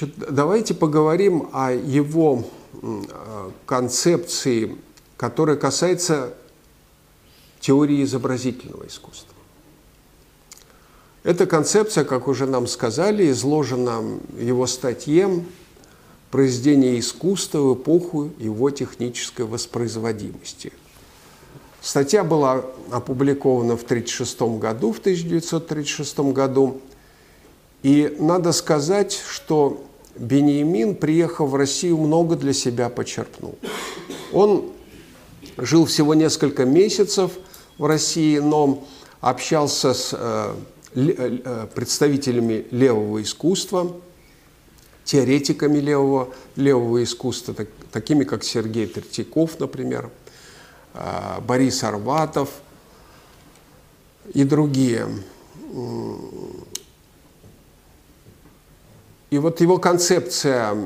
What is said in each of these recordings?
Давайте поговорим о его концепции, которая касается теории изобразительного искусства. Эта концепция, как уже нам сказали, изложена в его статье «Произведение искусства в эпоху его технической воспроизводимости». Статья была опубликована в 1936 году, в 1936 году. И надо сказать, что Бениамин, приехав в Россию, много для себя почерпнул. Он жил всего несколько месяцев в России, но общался с э, э, представителями левого искусства, теоретиками левого, левого искусства, так, такими как Сергей Третьяков, например – Э, Борис Арватов и другие. И вот его концепция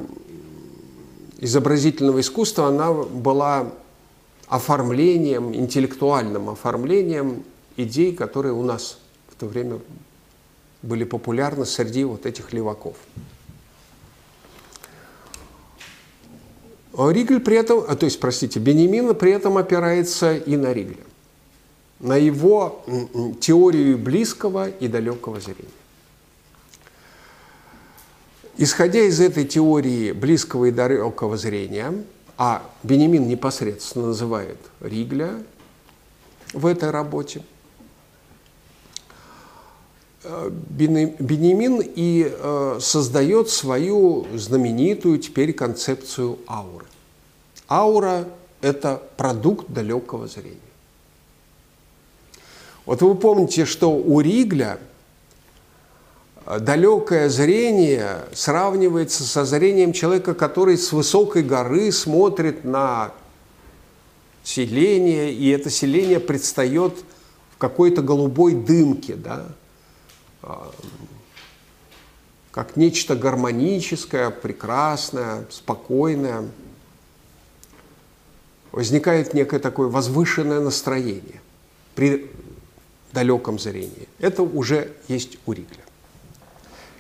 изобразительного искусства, она была оформлением, интеллектуальным оформлением идей, которые у нас в то время были популярны среди вот этих леваков. Ригель при этом, а, то есть, простите, Бенемин при этом опирается и на Ригеля, на его теорию близкого и далекого зрения. Исходя из этой теории близкого и далекого зрения, а Бенемин непосредственно называет Ригля в этой работе – Бенемин и э, создает свою знаменитую теперь концепцию ауры. Аура – это продукт далекого зрения. Вот вы помните, что у Ригля э, далекое зрение сравнивается со зрением человека, который с высокой горы смотрит на селение, и это селение предстает в какой-то голубой дымке, да, а, как нечто гармоническое, прекрасное, спокойное. Возникает некое такое возвышенное настроение при далеком зрении. Это уже есть у Ригля.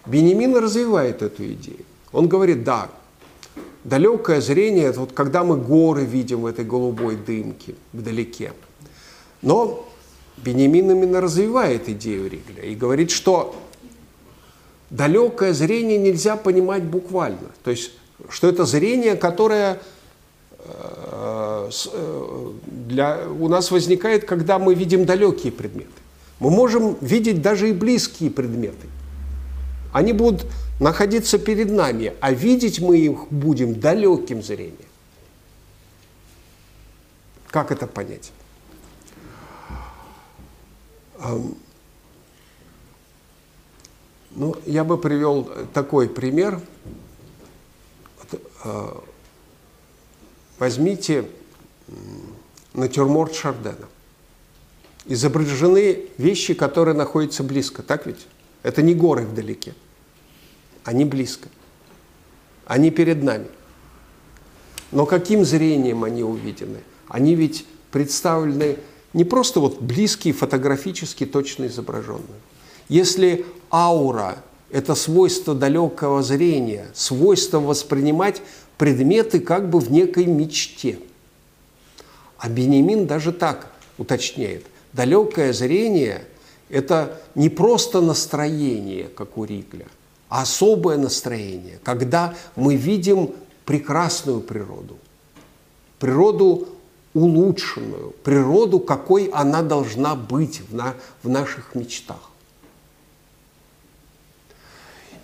Бенемин развивает эту идею. Он говорит, да, далекое зрение, это вот когда мы горы видим в этой голубой дымке вдалеке. Но Бенемин именно развивает идею Ригля и говорит, что далекое зрение нельзя понимать буквально. То есть, что это зрение, которое э, э, для, у нас возникает, когда мы видим далекие предметы. Мы можем видеть даже и близкие предметы. Они будут находиться перед нами, а видеть мы их будем далеким зрением. Как это понять? Ну, я бы привел такой пример. А, возьмите натюрморт Шардена. Изображены вещи, которые находятся близко, так ведь? Это не горы вдалеке, они близко. Они перед нами. Но каким зрением они увидены? Они ведь представлены не просто вот близкие, фотографически точно изображенные. Если аура – это свойство далекого зрения, свойство воспринимать предметы как бы в некой мечте. А Бенемин даже так уточняет. Далекое зрение – это не просто настроение, как у Ригля, особое настроение, когда мы видим прекрасную природу, природу улучшенную природу, какой она должна быть в, на, в наших мечтах.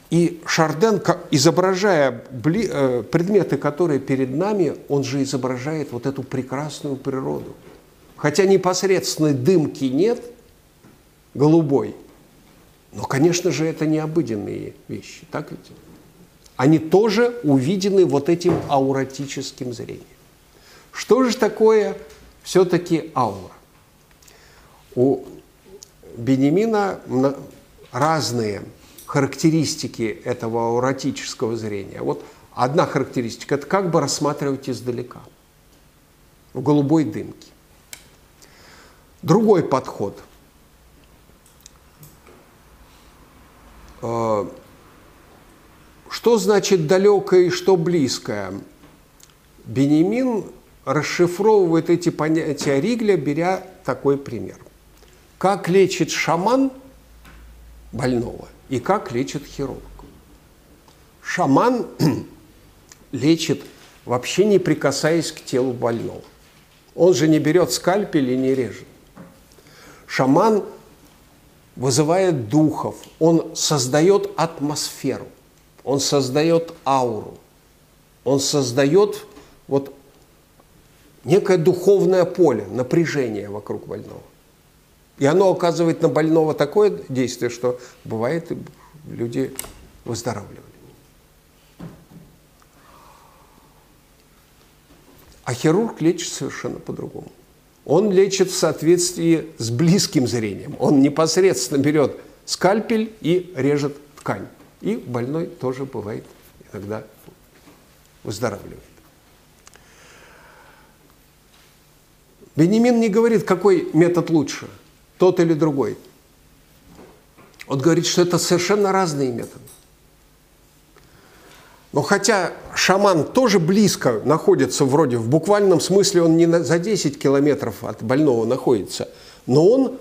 И Шарден, изображая э, предметы, которые перед нами, он же изображает вот эту прекрасную природу. Хотя непосредственной дымки нет, голубой, но, конечно же, это не обыденные вещи, так ведь? Они тоже увидены вот этим ауратическим зрением. Что же такое все-таки аура? У Бенемина разные характеристики этого ауратического зрения. Вот одна характеристика – это как бы рассматривать издалека, в голубой дымке. Другой подход – Что значит далекое и что близкое? Бенемин расшифровывает эти понятия Ригля, беря такой пример. Как лечит шаман больного и как лечит хирург. Шаман лечит вообще не прикасаясь к телу больного. Он же не берет скальпель и не режет. Шаман вызывает духов, он создает атмосферу, он создает ауру, он создает вот некое духовное поле, напряжение вокруг больного. И оно оказывает на больного такое действие, что бывает, люди выздоравливают. А хирург лечит совершенно по-другому. Он лечит в соответствии с близким зрением. Он непосредственно берет скальпель и режет ткань. И больной тоже бывает иногда выздоравливает. Бенемин не говорит, какой метод лучше, тот или другой. Он говорит, что это совершенно разные методы. Но хотя шаман тоже близко находится, вроде в буквальном смысле он не за 10 километров от больного находится, но он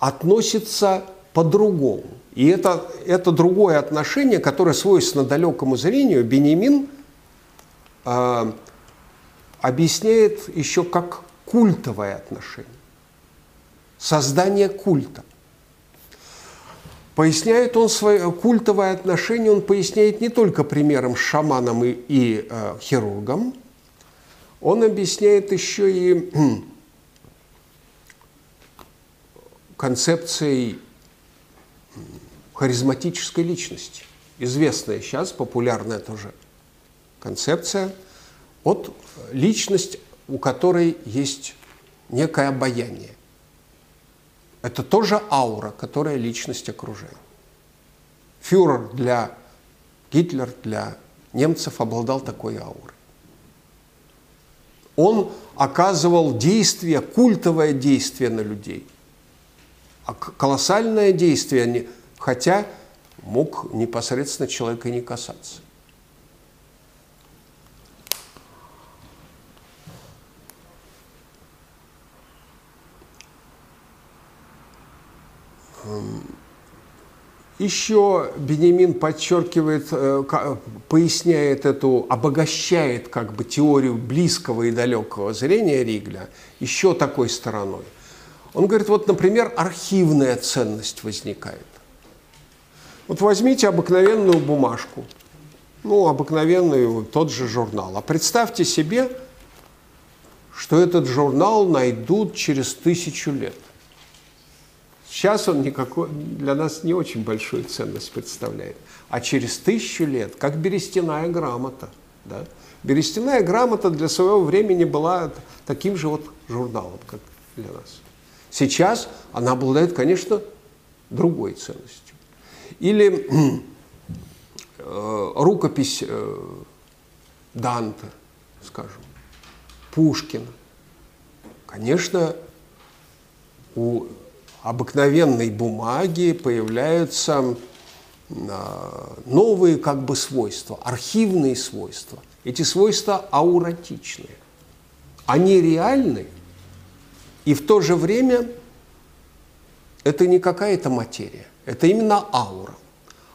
относится по-другому. И это, это другое отношение, которое свойственно далекому зрению, Бенемин э, объясняет еще как культовое отношение. Создание культа – Поясняет он свое культовое отношение, он поясняет не только примером с шаманом и, и э, хирургом, он объясняет еще и концепцией харизматической личности. Известная сейчас, популярная тоже концепция, от личность, у которой есть некое обаяние. Это тоже аура, которая личность окружает. Фюрер для Гитлер для немцев обладал такой аурой. Он оказывал действие, культовое действие на людей. А колоссальное действие, хотя мог непосредственно человека не касаться. Еще Бенемин подчеркивает, э, поясняет эту, обогащает как бы теорию близкого и далекого зрения Ригля еще такой стороной. Он говорит, вот, например, архивная ценность возникает. Вот возьмите обыкновенную бумажку, ну, обыкновенную, тот же журнал. А представьте себе, что этот журнал найдут через тысячу лет. Сейчас он никакой, для нас не очень большую ценность представляет. А через тысячу лет, как берестяная грамота. Да? Берестяная грамота для своего времени была таким же вот журналом, как для нас. Сейчас она обладает, конечно, другой ценностью. Или э, рукопись э, Данте, скажем, Пушкина. Конечно, у обыкновенной бумаги появляются а, новые как бы свойства, архивные свойства. Эти свойства ауратичные. Они реальны, и в то же время это не какая-то материя, это именно аура.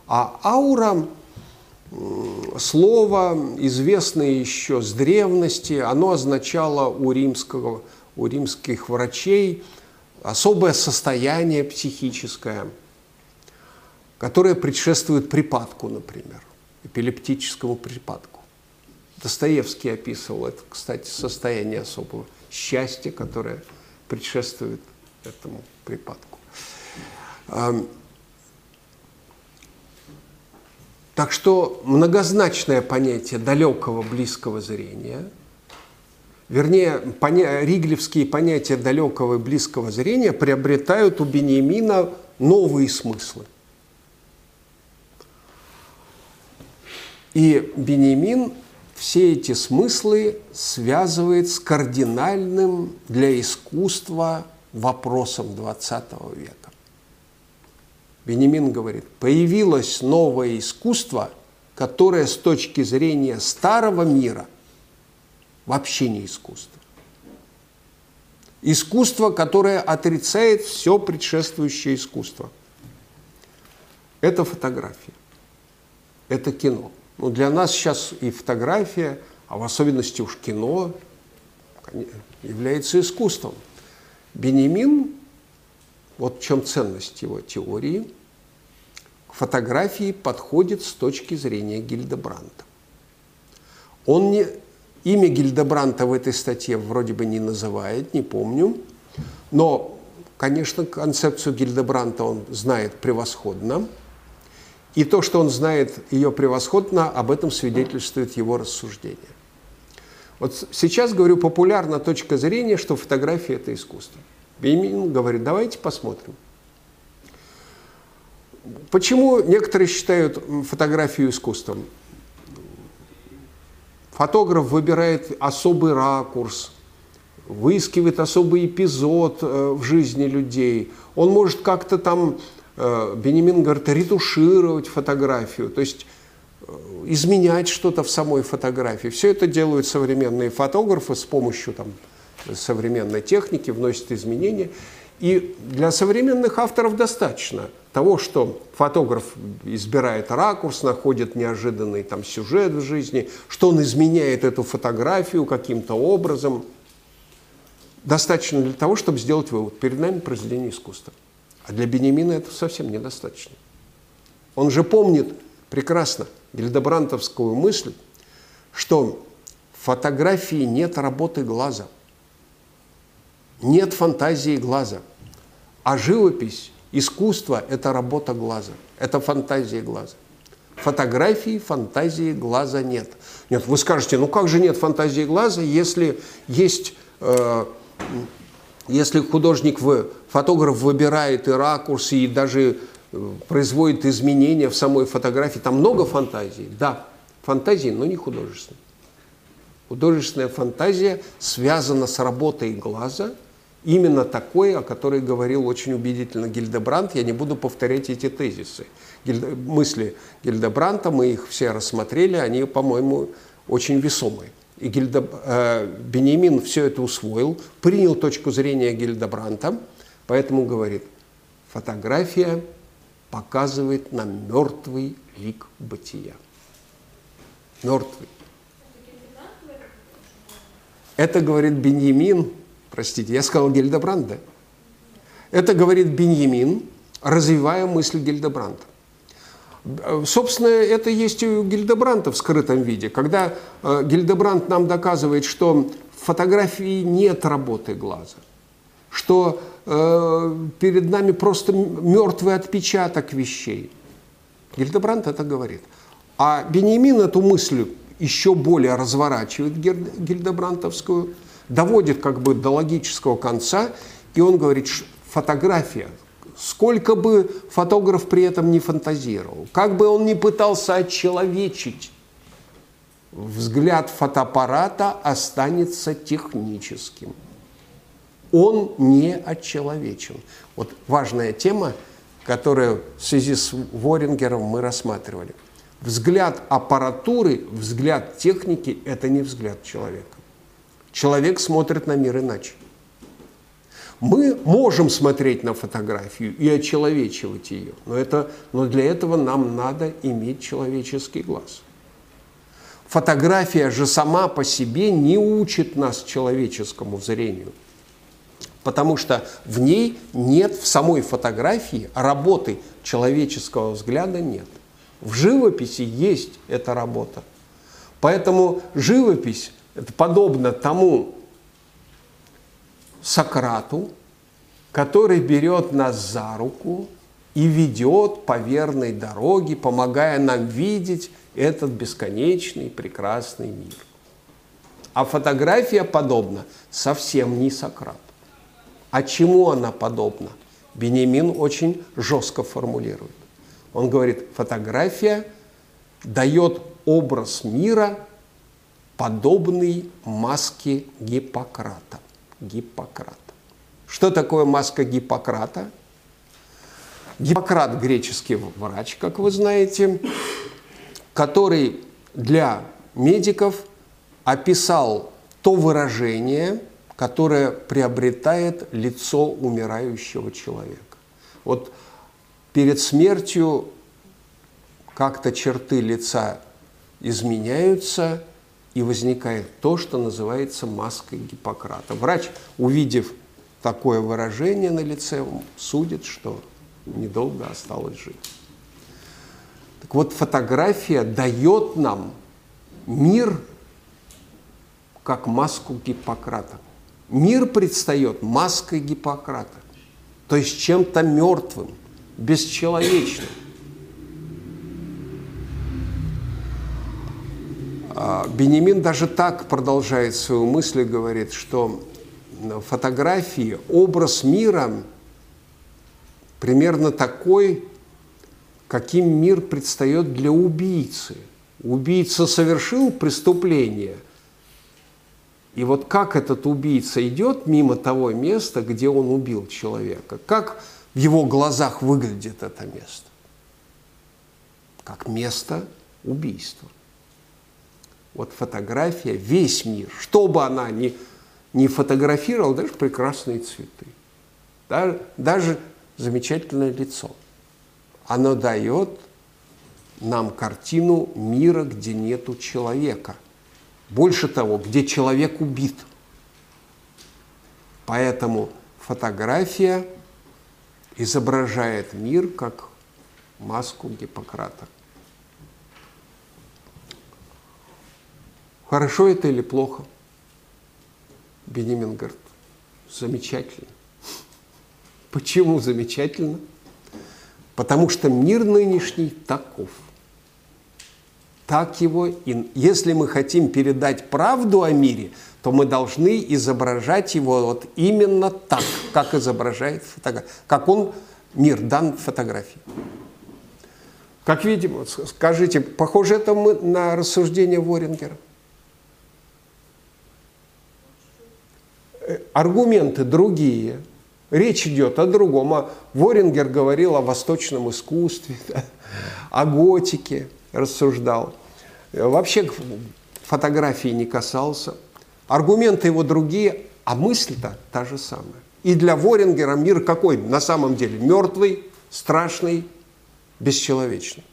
А аура слово, известное еще с древности, оно означало у, римского, у римских врачей – особое состояние психическое, которое предшествует припадку, например, эпилептическому припадку. Достоевский описывал это, кстати, состояние особого счастья, которое предшествует этому припадку. Так что многозначное понятие далекого близкого зрения – вернее, поня риглевские понятия далекого и близкого зрения приобретают у Бениамина новые смыслы. И Бениамин все эти смыслы связывает с кардинальным для искусства вопросом XX века. Бенемин говорит, появилось новое искусство, которое с точки зрения старого мира вообще не искусство. Искусство, которое отрицает все предшествующее искусство. Это фотография, это кино. Ну, для нас сейчас и фотография, а в особенности уж кино, является искусством. Бенемин, вот в чем ценность его теории, к фотографии подходит с точки зрения Гильдебранта. Он не, имя Гильдебранта в этой статье вроде бы не называет, не помню, но, конечно, концепцию Гильдебранта он знает превосходно. И то, что он знает ее превосходно, об этом свидетельствует его рассуждение. Вот сейчас, говорю, популярна точка зрения, что фотография – это искусство. Бенемин говорит, давайте посмотрим. Почему некоторые считают фотографию искусством? Фотограф выбирает особый ракурс, выискивает особый эпизод э, в жизни людей. Он может как-то там, э, Бенемин говорит, ретушировать фотографию. То есть изменять что-то в самой фотографии. Все это делают современные фотографы с помощью там, современной техники, вносят изменения. И для современных авторов достаточно того, что фотограф избирает ракурс, находит неожиданный там, сюжет в жизни, что он изменяет эту фотографию каким-то образом. Достаточно для того, чтобы сделать вывод. Перед нами произведение искусства. А для Бенемина это совсем недостаточно. Он же помнит прекрасно – гильдебрантовскую мысль, что в фотографии нет работы глаза, нет фантазии глаза, а живопись, искусство – это работа глаза, это фантазия глаза. Фотографии фантазии глаза нет. Нет, вы скажете, ну как же нет фантазии глаза, если есть, э, если художник, фотограф выбирает и ракурс, и даже производит изменения в самой фотографии. Там много фантазии, да, фантазии, но не художественной. Художественная фантазия связана с работой глаза, именно такой, о которой говорил очень убедительно Гильдебранд. Я не буду повторять эти тезисы. Гильде, мысли Гильдебранта, мы их все рассмотрели, они, по-моему, очень весомые. И Гильде, э, Бенемин все это усвоил, принял точку зрения Гильдебранта, поэтому говорит, фотография показывает нам мертвый лик бытия. Мертвый. Это говорит Беньямин, простите, я сказал Гильдебранда. Это говорит Беньямин, развивая мысль Гильдебранда. Собственно, это есть и у Гильдебранта в скрытом виде. Когда э, Гильдебранд нам доказывает, что в фотографии нет работы глаза, что Э, перед нами просто мертвый отпечаток вещей. Гильдебранд это говорит. А Бенемин эту мысль еще более разворачивает гильдебрантовскую, доводит как бы до логического конца, и он говорит, фотография, сколько бы фотограф при этом не фантазировал, как бы он ни пытался отчеловечить, взгляд фотоаппарата останется техническим он не отчеловечен. Вот важная тема, которую в связи с Ворингером мы рассматривали. Взгляд аппаратуры, взгляд техники – это не взгляд человека. Человек смотрит на мир иначе. Мы можем смотреть на фотографию и очеловечивать ее, но, это, но для этого нам надо иметь человеческий глаз. Фотография же сама по себе не учит нас человеческому зрению – потому что в ней нет, в самой фотографии работы человеческого взгляда нет. В живописи есть эта работа. Поэтому живопись это подобно тому Сократу, который берет нас за руку и ведет по верной дороге, помогая нам видеть этот бесконечный прекрасный мир. А фотография подобна совсем не Сократу. А чему она подобна? Бенемин очень жестко формулирует. Он говорит, фотография дает образ мира, подобный маске Гиппократа. Гиппократа. Что такое маска который для медиков описал то выражение, которое приобретает лицо умирающего человека. Вот перед смертью как-то черты лица изменяются, и возникает то, что называется маской Гиппократа. Врач, увидев такое выражение на лице, судит, что недолго осталось жить. Так вот, фотография дает нам мир как маску Гиппократа. Мир предстает маской Гиппократа, то есть чем-то мертвым, бесчеловечным. Бенемин даже так продолжает свою мысль и говорит, что фотографии, образ мира примерно такой, каким мир предстает для убийцы. Убийца совершил преступление, и вот как этот убийца идет мимо того места, где он убил человека, как в его глазах выглядит это место? Как место убийства. Вот фотография, весь мир, что бы она ни, ни фотографировала, даже прекрасные цветы, даже, даже замечательное лицо – оно дает нам картину мира, где нету человека. Больше того, где человек убит. Поэтому фотография изображает мир как маску Гиппократа. Хорошо это или плохо? Бенемин говорит, замечательно. Почему замечательно? Потому что мир нынешний таков. Так его, и если мы хотим передать правду о мире, то мы должны изображать его вот именно так, как изображает фотография, как он, мир дан фотографии. Как видим, скажите, похоже это мы на рассуждение Ворингера? Аргументы другие – Речь идет о другом. А Ворингер говорил о восточном искусстве, да, о готике рассуждал. Вообще фотографии не касался. Аргументы его другие, а мысль-то та же самая. И для Ворингера мир какой на самом деле? Мертвый, страшный, бесчеловечный.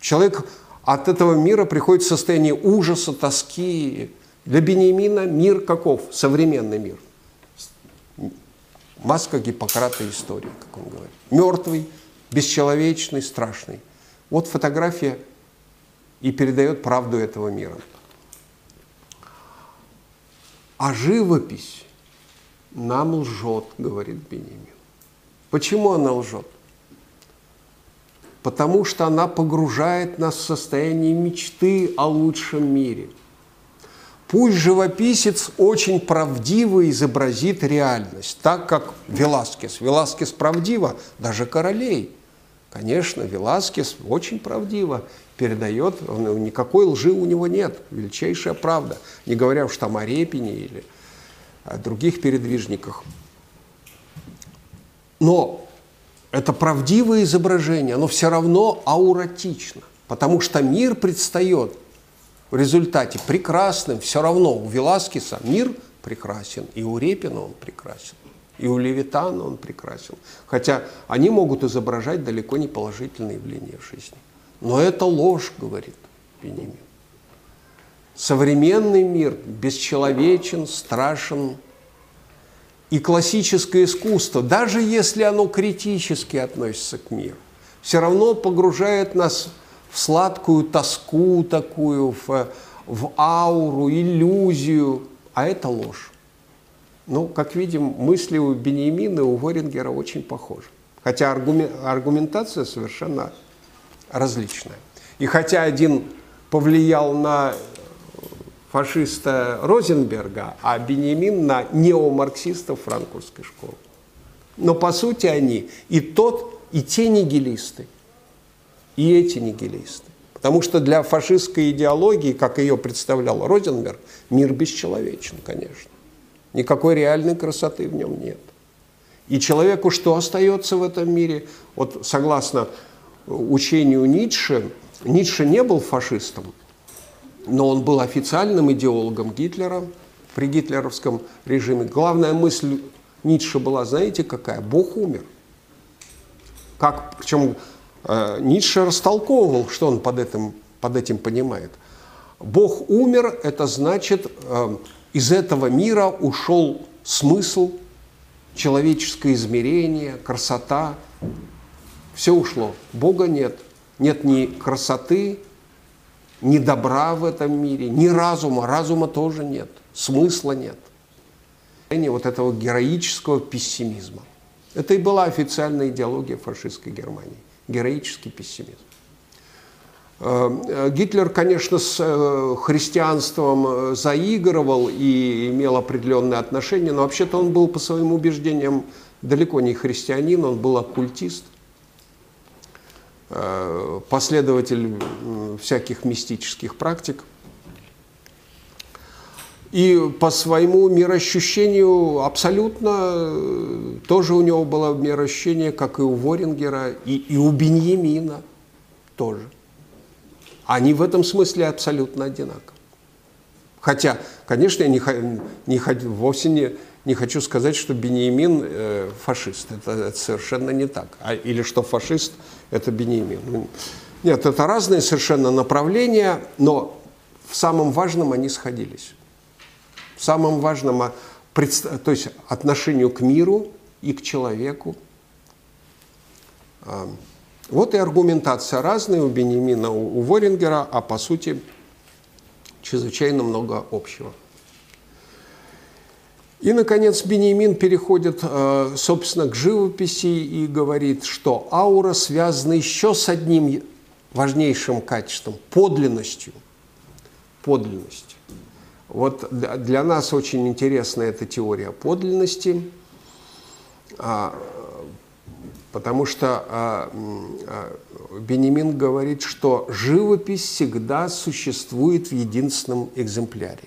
Человек от этого мира приходит в состояние ужаса, тоски. Для Бенемина мир каков? Современный мир. Маска Гиппократа истории, как он говорит. Мертвый, бесчеловечный, страшный. Вот фотография и передает правду этого мира. А живопись нам лжет, говорит Бенемин. Почему она лжет? Потому что она погружает нас в состояние мечты о лучшем мире – Пусть живописец очень правдиво изобразит реальность, так как Веласкес. Веласкес правдиво, даже королей. Конечно, Веласкес очень правдиво передает, никакой лжи у него нет, величайшая правда. Не говоря уж там о Репине или о других передвижниках. Но это правдивое изображение, оно все равно ауратично, потому что мир предстает – в результате прекрасным все равно у Веласкеса мир прекрасен, и у Репина он прекрасен, и у Левитана он прекрасен. Хотя они могут изображать далеко не положительные явления в жизни. Но это ложь, говорит Бенемин. Современный мир бесчеловечен, страшен. И классическое искусство, даже если оно критически относится к миру, все равно погружает нас в в сладкую тоску такую, в, в ауру, иллюзию, а это ложь. Ну, как видим, мысли у Бенемина и у Ворингера очень похожи. Хотя аргументация совершенно различная. И хотя один повлиял на фашиста Розенберга, а Бенемин на неомарксистов франкфуртской школы. Но по сути они и тот, и те нигилисты, и эти нигилисты. Потому что для фашистской идеологии, как ее представлял Розенберг, мир бесчеловечен, конечно. Никакой реальной красоты в нем нет. И человеку что остается в этом мире? Вот согласно учению Ницше, Ницше не был фашистом, но он был официальным идеологом Гитлера при гитлеровском режиме. Главная мысль Ницше была, знаете, какая? Бог умер. Как, причем Ницше растолковывал, что он под этим, под этим понимает. Бог умер, это значит, э, из этого мира ушел смысл, человеческое измерение, красота. Все ушло. Бога нет. Нет ни красоты, ни добра в этом мире, ни разума. Разума тоже нет. Смысла нет. Вот этого героического пессимизма. Это и была официальная идеология фашистской Германии. Героический пессимизм. Э, Гитлер, конечно, с э, христианством э, заигрывал и имел определенные отношения, но вообще-то он был по своим убеждениям далеко не христианин, он был оккультист, последователь всяких мистических практик. И по своему мироощущению абсолютно тоже у него было мироощущение, как и у Ворингера, и, и у Беньямина тоже. Они в этом смысле абсолютно одинаковы. Хотя, конечно, я не, не, вовсе не, не хочу сказать, что Бениамин э, фашист. Это, это совершенно не так. А, или что фашист – это Бениамин. Ну, нет, это разные совершенно направления, но в самом важном они сходились. В самом важном, а, то есть отношению к миру и к человеку. Вот и аргументация разная у Бенемина, у Ворингера, а по сути чрезвычайно много общего. И, наконец, Бенемин переходит, э, собственно, к живописи и говорит, что аура связана еще с одним важнейшим качеством – подлинностью. Подлинностью. Вот для нас очень интересна эта теория подлинности. А, Потому что а, а, Бенемин говорит, что живопись всегда существует в единственном экземпляре.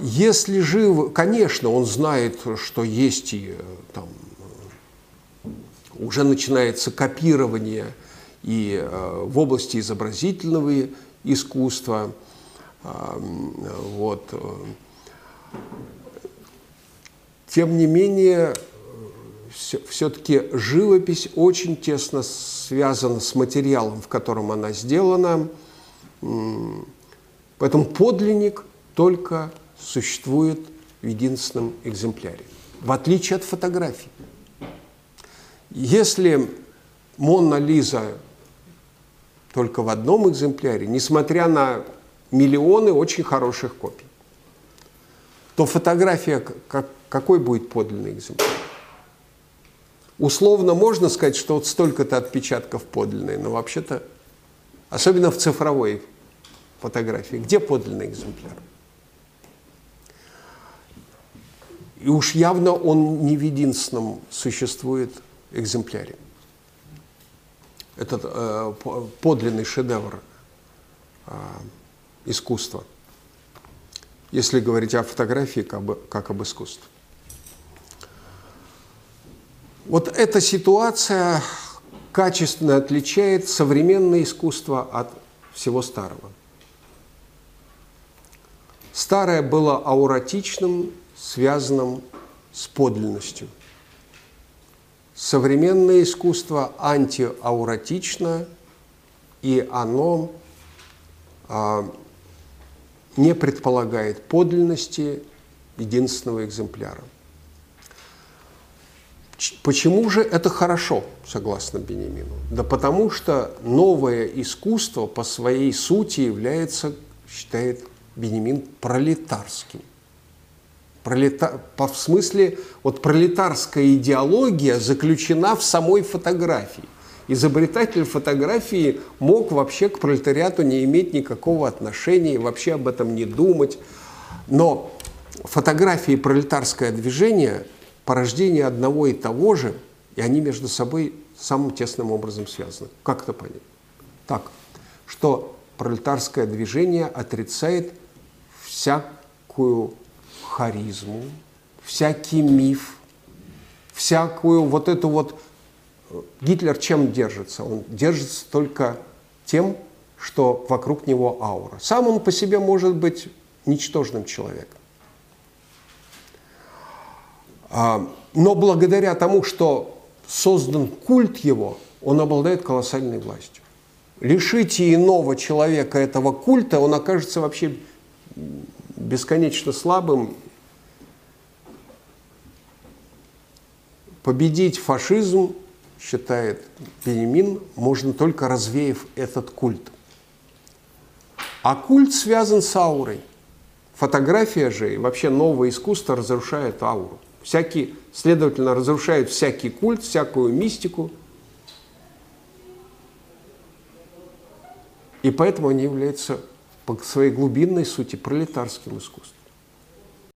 Если жив, конечно, он знает, что есть и там уже начинается копирование и в области изобразительного искусства, вот. Тем не менее, все-таки живопись очень тесно связана с материалом, в котором она сделана. Поэтому подлинник только существует в единственном экземпляре, в отличие от фотографий. Если Монна Лиза только в одном экземпляре, несмотря на миллионы очень хороших копий, то фотография какой будет подлинный экземпляр? Условно можно сказать, что вот столько-то отпечатков подлинные, но вообще-то, особенно в цифровой фотографии, где подлинный экземпляр? И уж явно он не в единственном существует экземпляре. Этот э, подлинный шедевр э, искусства, если говорить о фотографии как, как об искусстве. Вот эта ситуация качественно отличает современное искусство от всего старого. Старое было ауратичным, связанным с подлинностью. Современное искусство антиауратично, и оно а, не предполагает подлинности единственного экземпляра. Почему же это хорошо, согласно Бенемину? Да потому что новое искусство по своей сути является, считает Бенемин, пролетарским. Пролета... По, в смысле, вот пролетарская идеология заключена в самой фотографии. Изобретатель фотографии мог вообще к пролетариату не иметь никакого отношения и вообще об этом не думать. Но фотография и пролетарское движение порождение одного и того же, и они между собой самым тесным образом связаны. Как это понять? Так, что пролетарское движение отрицает всякую харизму, всякий миф, всякую вот эту вот Гитлер чем держится? Он держится только тем, что вокруг него аура. Сам он по себе может быть ничтожным человеком. А, но благодаря тому, что создан культ его, он обладает колоссальной властью. Лишите иного человека этого культа, он окажется вообще бесконечно слабым. Победить фашизм, считает Бенемин, можно только развеяв этот культ. А культ связан с аурой. Фотография же и вообще новое искусство разрушает ауру. Всякий, следовательно, разрушает всякий культ, всякую мистику. И поэтому они являются по своей глубинной сути пролетарским искусством.